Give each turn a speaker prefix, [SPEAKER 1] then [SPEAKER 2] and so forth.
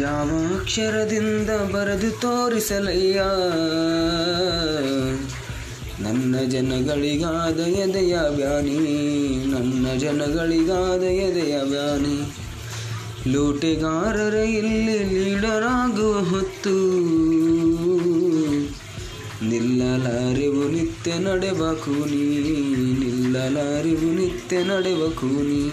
[SPEAKER 1] ಯಾವ ಅಕ್ಷರದಿಂದ ಬರೆದು ತೋರಿಸಲಯ್ಯ? ನನ್ನ ಜನಗಳಿಗಾದ ಎದೆಯ ಬ್ಯಾನಿ, ನನ್ನ ಜನಗಳಿಗಾದ ಎದೆಯ ಬ್ಯಾನಿ. ಲೂಟೆಗಾರರ ಇಲ್ಲಿ ಲೀಡರಾಗುವ ಹೊತ್ತು, ನಿಲ್ಲಲಾರಿವು ನಿತ್ಯ ನಡೆವ ಕೂನಿ, ನಿಲ್ಲಲಾರಿವು ನಿತ್ಯ ನಡೆವ ಕೂನಿ.